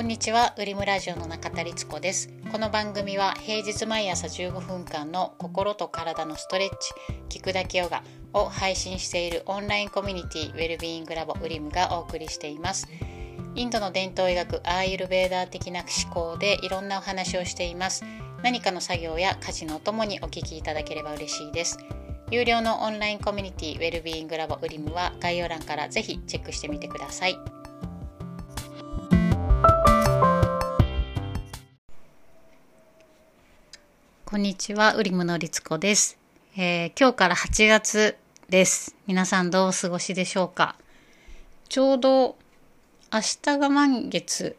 こんにちは、ウリムラジオの中田律子です。この番組は平日毎朝15分間の心と体のストレッチ、聞くだけヨガを配信しているオンラインコミュニティウェルビーイングラボウリムがお送りしています。インドの伝統医学アーユルベーダー的な思考でいろんなお話をしています。何かの作業や家事のお供にお聞きいただければ嬉しいです。有料のオンラインコミュニティウェルビーイングラボウリムは概要欄からぜひチェックしてみてください。こんにちは、ウリムのりつこです、えー今日から8月です。皆さんどうお過ごしでしょうか？ちょうど明日が満月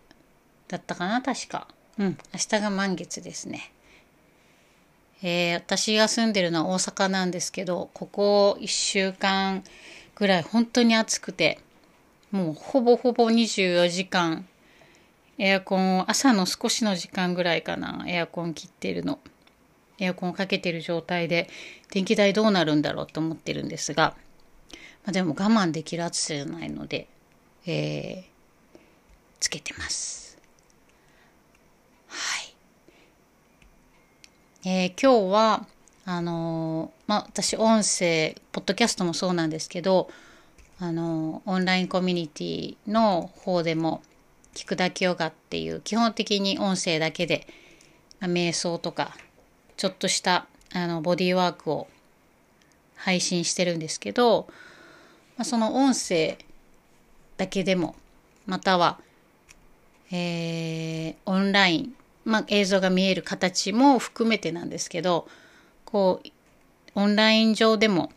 だったかな？確か。うん、明日が満月ですね。えー私が住んでるのは大阪なんですけど、ここ1週間ぐらい本当に暑くて、もうほぼほぼ24時間エアコンを朝の少しの時間ぐらいかなエアコン切ってるのエアコンをかけてる状態で電気代どうなるんだろうと思ってるんですが、まあ、でも我慢できる暑さじゃないので、えーつけてます。はい。えー今日はあのーまあ私音声ポッドキャストもそうなんですけどあのオンラインコミュニティの方でも聞くだけヨガっていう基本的に音声だけで瞑想とかちょっとしたあのボディーワークを配信してるんですけど、まあ、その音声だけでもまたは、えーオンライン、まあ、映像が見える形も含めてなんですけどこうオンライン上でも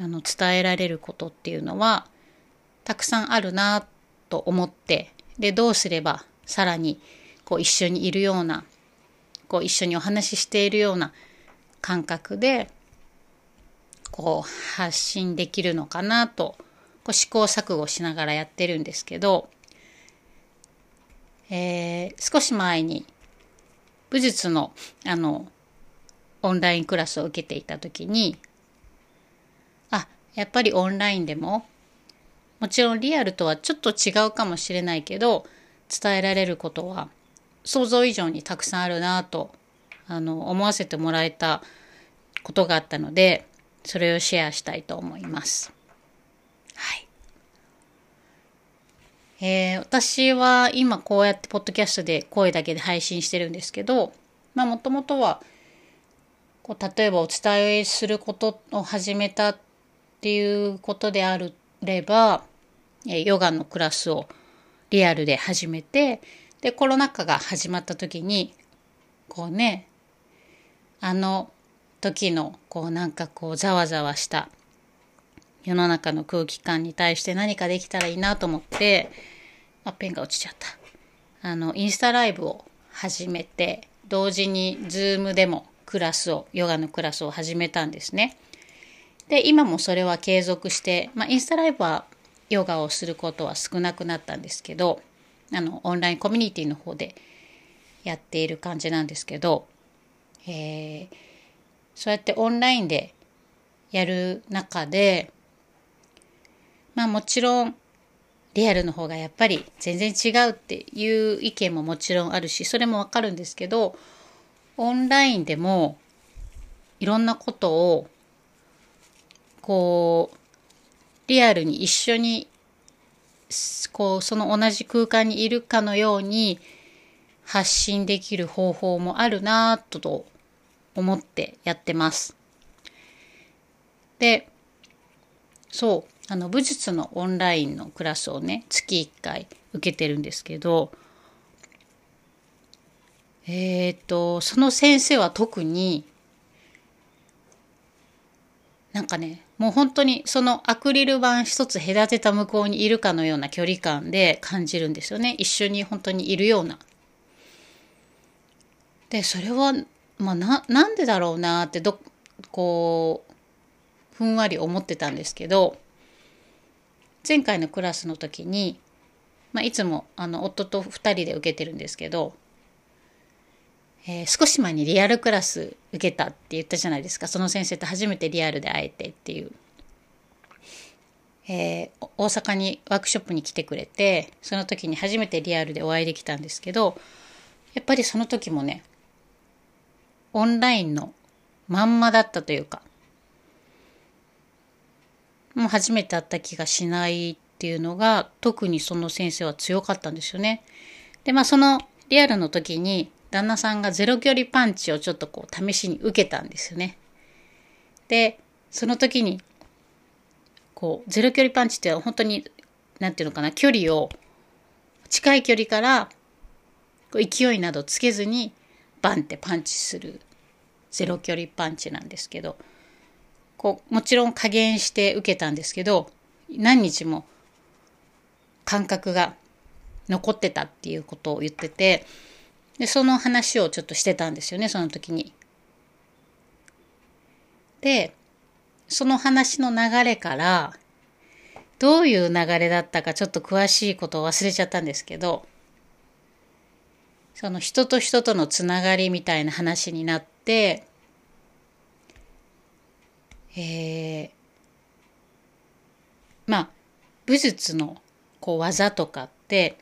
あの伝えられることっていうのはたくさんあるなと思ってでどうすればさらにこう一緒にいるようなこう一緒にお話ししているような感覚でこう発信できるのかなとこう試行錯誤しながらやってるんですけど、えー少し前に武術のあのオンラインクラスを受けていた時にあやっぱりオンラインでももちろんリアルとはちょっと違うかもしれないけど伝えられることは想像以上にたくさんあるなとあの思わせてもらえたことがあったのでそれをシェアしたいと思います。はい。えー私は今こうやってポッドキャストで声だけで配信してるんですけどまあもともとはこう例えばお伝えすることを始めたっていうことであれば、えヨガのクラスをリアルで始めてでコロナ禍が始まった時にこうねあの時のこうなんかこうざわざわした世の中の空気感に対して何かできたらいいなと思ってあペンが落ちちゃった。あのインスタライブを始めて同時にズームでもクラスをヨガのクラスを始めたんですね。で今もそれは継続して、まあ、インスタライブはヨガをすることは少なくなったんですけどあのオンラインコミュニティの方でやっている感じなんですけど、えーそうやってオンラインでやる中でまあもちろんリアルの方がやっぱり全然違うっていう意見ももちろんあるしそれもわかるんですけどオンラインでもいろんなことをこうリアルに一緒にこうその同じ空間にいるかのように発信できる方法もあるなぁと思ってやってます。でそうあの武術のオンラインのクラスをね月1回受けてるんですけどえっ、とその先生は特になんかねもう本当にそのアクリル板一つ隔てた向こうにいるかのような距離感で感じるんですよね一緒に本当にいるような。でそれは、まあ、ななんでだろうなってどこうふんわり思ってたんですけど前回のクラスの時に、まあ、いつもあの夫と2人で受けてるんですけど、えー少し前にリアルクラス受けたって言ったじゃないですかその先生と初めてリアルで会えてっていう。えー、大阪にワークショップに来てくれてその時に初めてリアルでお会いできたんですけどやっぱりその時もねオンラインのまんまだったというかもう初めて会った気がしないっていうのが特にその先生は強かったんですよね。でまあそのリアルの時に旦那さんがゼロ距離パンチをちょっとこう試しに受けたんですよね。でその時にこうゼロ距離パンチって本当に何て言うのかな距離を近い距離から勢いなどつけずにバンってパンチするゼロ距離パンチなんですけどこうもちろん加減して受けたんですけど何日も感覚が残ってたっていうことを言っててでその話をちょっとしてたんですよねその時に。でその話の流れからどういう流れだったかちょっと詳しいことを忘れちゃったんですけどその人と人とのつながりみたいな話になってえー、まあ武術のこう技とかって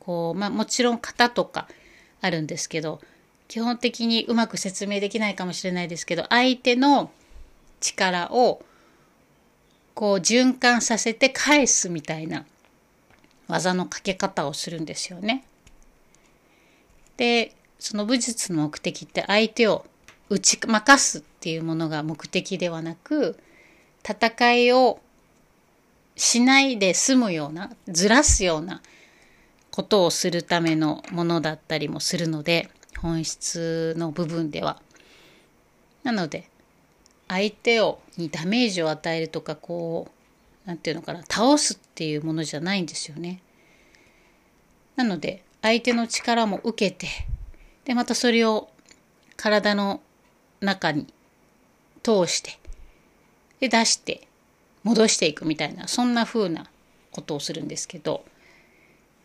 こう、まあ、もちろん型とかあるんですけど基本的にうまく説明できないかもしれないですけど相手の力をこう循環させて返すみたいな技のかけ方をするんですよね。でその武術の目的って相手を打ち負かすっていうものが目的ではなく戦いをしないで済むようなずらすようなことをするためのものだったりもするので本質の部分では。なので相手をにダメージを与えるとかこう何て言うのかな倒すっていうものじゃないんですよね。なので相手の力も受けてでまたそれを体の中に通してで出して戻していくみたいなそんな風なことをするんですけど、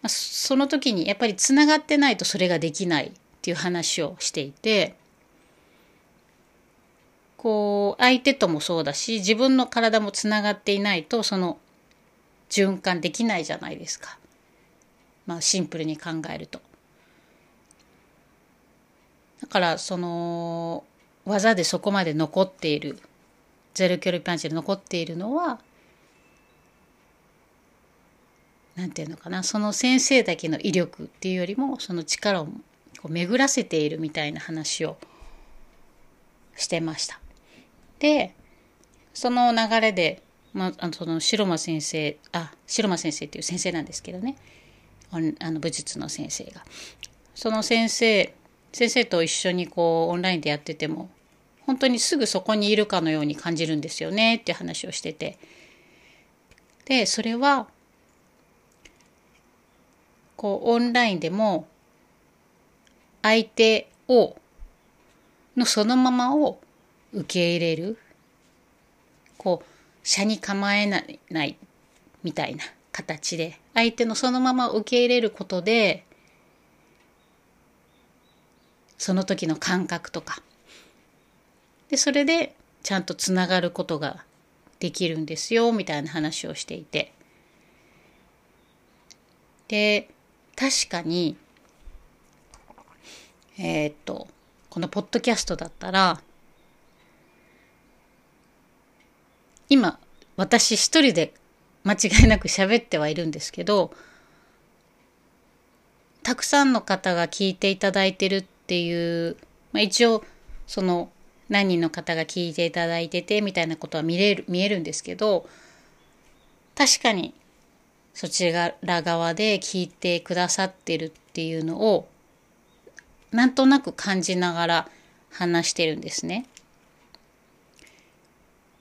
まあ、その時にやっぱりつながってないとそれができないっていう話をしていてこう相手ともそうだし自分の体もつながっていないとその循環できないじゃないですか。まあシンプルに考えると。だからその技でそこまで残っているゼロ距離パンチで残っているのは何て言うのかなその先生だけの威力っていうよりもその力をこう巡らせているみたいな話をしてました。でその流れで、まあ、のその白間先生あ白間先生っていう先生なんですけどね。あの武術の先生が。その先生先生と一緒にこうオンラインでやってても本当にすぐそこにいるかのように感じるんですよねっていう話をしてて。でそれはこうオンラインでも相手をのそのままを受け入れる。こう車に構えないみたいな形で相手のそのままを受け入れることでその時の感覚とか。でそれでちゃんとつながることができるんですよみたいな話をしていて。で確かにえー、っとこのポッドキャストだったら今私一人で間違いなく喋ってはいるんですけどたくさんの方が聞いていただいてるっていう、まあ、一応その何人の方が聞いていただいててみたいなことは見れる見えるんですけど確かにそちら側で聞いてくださってるっていうのをなんとなく感じながら話してるんですね。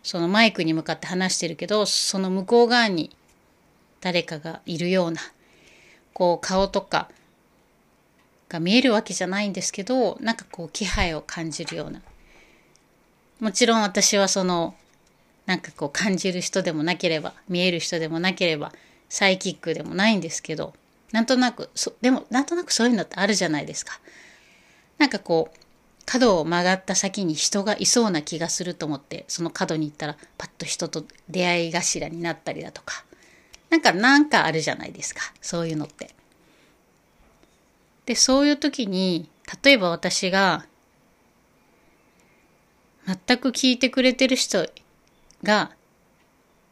そのマイクに向かって話してるけどその向こう側に誰かがいるようなこう顔とかが見えるわけじゃないんですけどなんかこう気配を感じるようなもちろん私はそのなんかこう感じる人でもなければ見える人でもなければサイキックでもないんですけどなんとなくでもなんとなくそういうのってあるじゃないですか。なんかこう角を曲がった先に人がいそうな気がすると思ってその角に行ったらパッと人と出会い頭になったりだとかなんかなんかあるじゃないですかそういうのって。でそういう時に例えば私が全く聞いてくれてる人が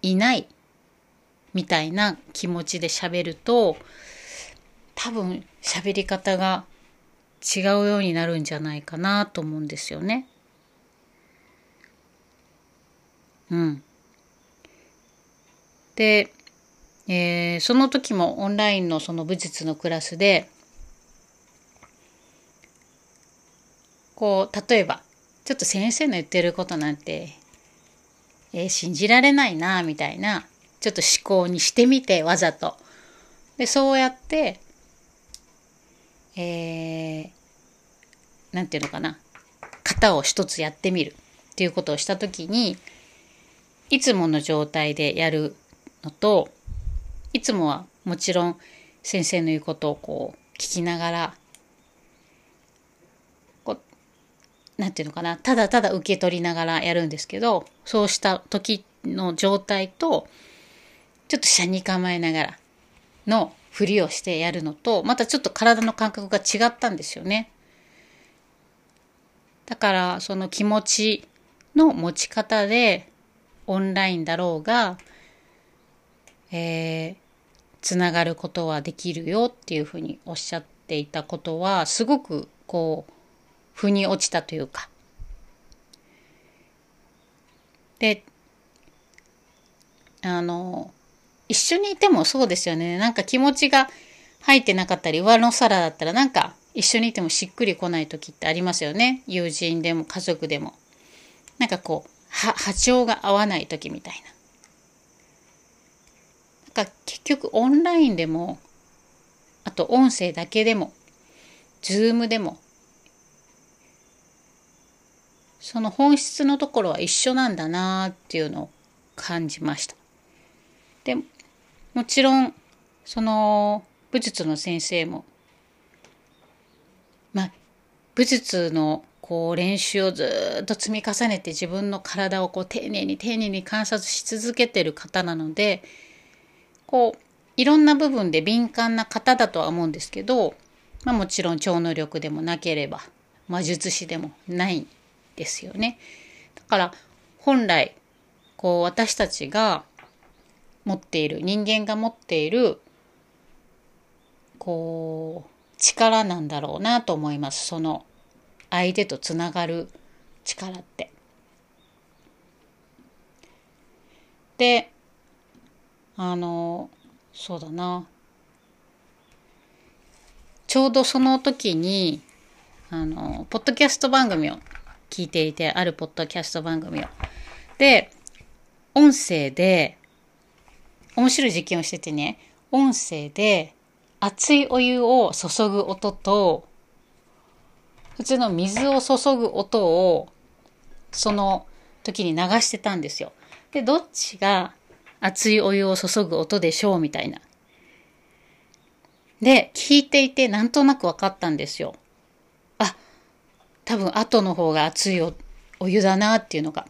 いないみたいな気持ちで喋ると多分喋り方が違うようになるんじゃないかなと思うんですよね。うん。で、えー、その時もオンラインのその武術のクラスでこう例えばちょっと先生の言ってることなんて、えー、信じられないなみたいなちょっと思考にしてみてわざと。でそうやってえー、なんていうのかな型を一つやってみるっていうことをした時にいつもの状態でやるのといつもはもちろん先生の言うことをこう聞きながらこうなんていうのかなただただ受け取りながらやるんですけどそうした時の状態とちょっと車に構えながらのふりをしてやるのとまたちょっと体の感覚が違ったんですよね。だからその気持ちの持ち方でオンラインだろうが、えー、つながることはできるよっていうふうにおっしゃっていたことはすごくこう腑に落ちたというか。であの一緒にいてもそうですよね。なんか気持ちが入ってなかったり、上の空だったらなんか一緒にいてもしっくりこない時ってありますよね。友人でも家族でも。なんかこう、波長が合わない時みたいな。なんか結局オンラインでも、あと音声だけでも、ズームでも、その本質のところは一緒なんだなっていうのを感じました。でもちろんその武術の先生もまあ武術のこう練習をずっと積み重ねて自分の体をこう丁寧に丁寧に観察し続けてる方なのでこういろんな部分で敏感な方だとは思うんですけど、まあ、もちろん超能力でもなければ魔術師でもないんですよね。だから本来こう私たちが持っている人間が持っているこう力なんだろうなと思いますその相手とつながる力って。であのそうだなちょうどその時にあのポッドキャスト番組を聞いていてあるポッドキャスト番組を。で音声で面白い実験をしててね、音声で熱いお湯を注ぐ音と、普通の水を注ぐ音を、その時に流してたんですよ。で、どっちが熱いお湯を注ぐ音でしょうみたいな。で、聞いていてなんとなく分かったんですよ。あ、多分後の方が熱いお湯だなっていうのが。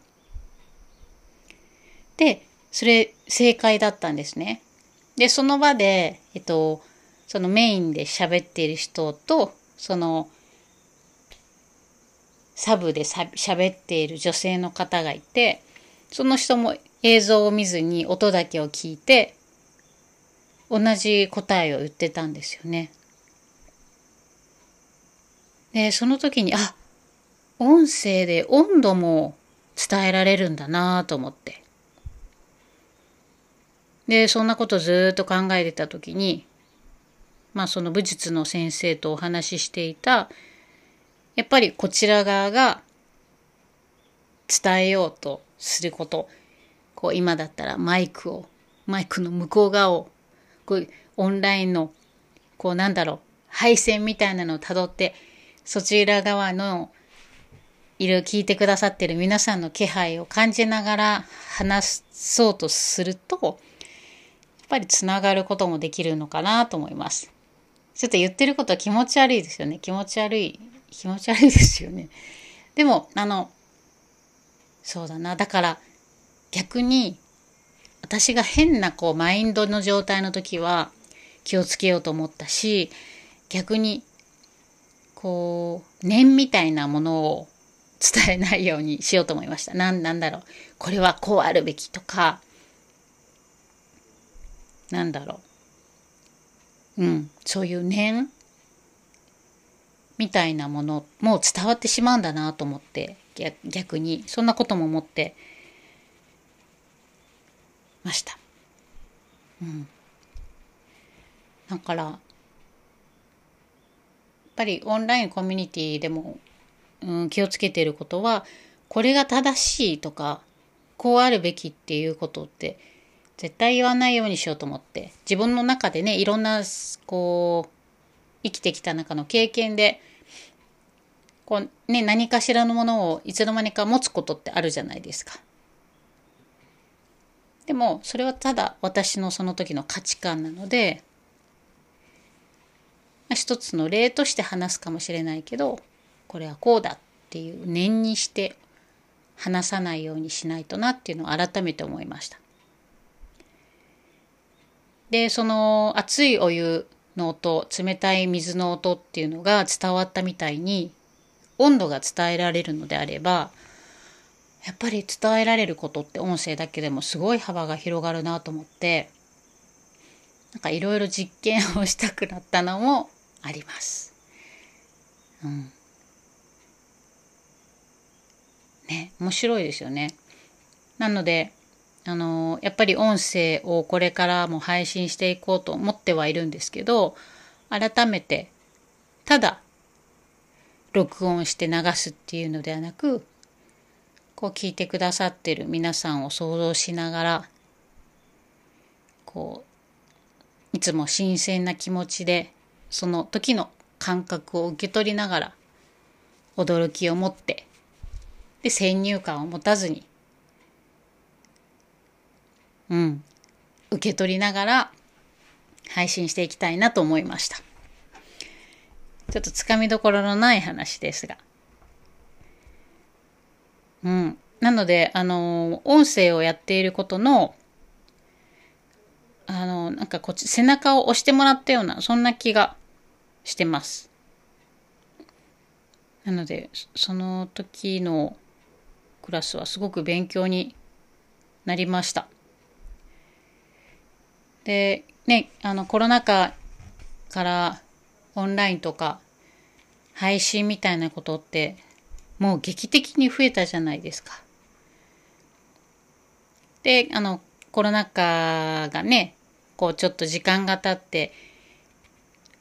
で、それ正解だったんですね。で、その場で、えっと、そのメインで喋っている人と、その、サブで喋っている女性の方がいて、その人も映像を見ずに音だけを聞いて、同じ答えを言ってたんですよね。で、その時に、あ、音声で温度も伝えられるんだなと思って。でそんなことずっと考えてた時にまあその武術の先生とお話ししていたやっぱりこちら側が伝えようとすること。こう今だったらマイクをマイクの向こう側をこうオンラインのこうなんだろう配線みたいなのをたどってそちら側のいる聞いてくださってる皆さんの気配を感じながら話そうとするとっぱりつながることもできるのかなと思います。ちょっと言ってることは気持ち悪いですよね。気持ち悪い気持ち悪いですよね。でも、あの、そうだな。だから逆に私が変なこうマインドの状態の時は気をつけようと思ったし、逆にこう念みたいなものを伝えないようにしようと思いました。なん、なんだろう。これはこうあるべきとか、なんだろう。うん、そういう念？みたいなものも伝わってしまうんだなと思って。逆に。そんなことも思って。ました。うん、だからやっぱりオンラインコミュニティでも、うん、気をつけてることはこれが正しいとかこうあるべきっていうことって絶対言わないようにしようと思って自分の中でねいろんなこう生きてきた中の経験でこうね何かしらのものをいつの間にか持つことってあるじゃないですか。でもそれはただ私のその時の価値観なのでまあ一つの例として話すかもしれないけどこれはこうだっていう念にして話さないようにしないとなっていうのを改めて思いました。でその熱いお湯の音冷たい水の音っていうのが伝わったみたいに温度が伝えられるのであればやっぱり伝えられることって音声だけでもすごい幅が広がるなと思ってなんかいろいろ実験をしたくなったのもあります。うん。ね、面白いですよね。なので、あのやっぱり音声をこれからも配信していこうと思ってはいるんですけど改めてただ録音して流すっていうのではなくこう聞いてくださってる皆さんを想像しながらこういつも新鮮な気持ちでその時の感覚を受け取りながら驚きを持ってで先入観を持たずにうん、受け取りながら配信していきたいなと思いました。ちょっとつかみどころのない話ですが。うん。なので、あの、音声をやっていることの、あの、なんかこっち、背中を押してもらったような、そんな気がしてます。なので、その時のクラスはすごく勉強になりました。で、ね、あの、コロナ禍からオンラインとか配信みたいなことってもう劇的に増えたじゃないですか。で、あの、コロナ禍がね、こうちょっと時間が経って、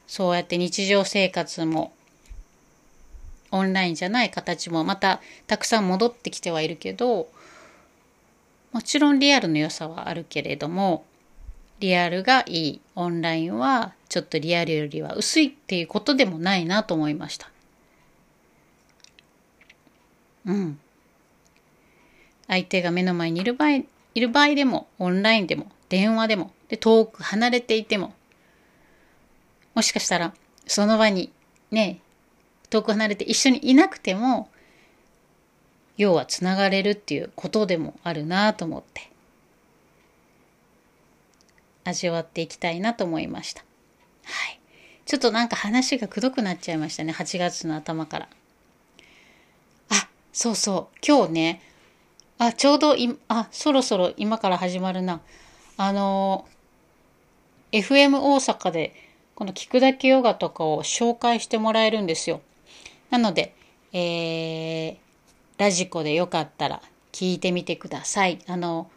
そうやって日常生活もオンラインじゃない形もまたたくさん戻ってきてはいるけど、もちろんリアルの良さはあるけれども、リアルがいい、オンラインはちょっとリアルよりは薄いっていうことでもないなと思いました。うん。相手が目の前にいる場合、いる場合でも、オンラインでも、電話でも、で、遠く離れていても、もしかしたら、その場に、ね、遠く離れて一緒にいなくても、要はつながれるっていうことでもあるなと思って。味わっていきたいなと思いました。はい。ちょっとなんか話がくどくなっちゃいましたね。8月の頭から。あ、そうそう。今日ね、あ、ちょうどい、あ、そろそろ今から始まるな。あの、FM 大阪で、この聞くだけヨガとかを紹介してもらえるんですよ。なので、えー、ラジコでよかったら聞いてみてください。あの、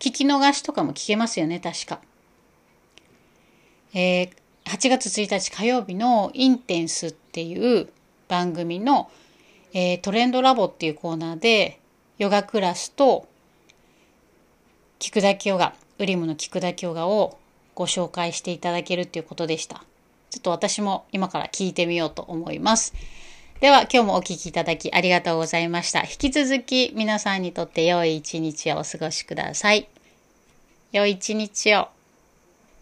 聞き逃しとかも聞けますよね、確か。えー、8月1日火曜日のインテンスっていう番組の、えー、トレンドラボっていうコーナーでヨガクラスと聞くだけヨガ、ウリムの聞くだけヨガをご紹介していただけるっていうことでした。ちょっと私も今から聞いてみようと思います。では今日もお聴きいただきありがとうございました。引き続き皆さんにとって良い一日をお過ごしください。良い一日を。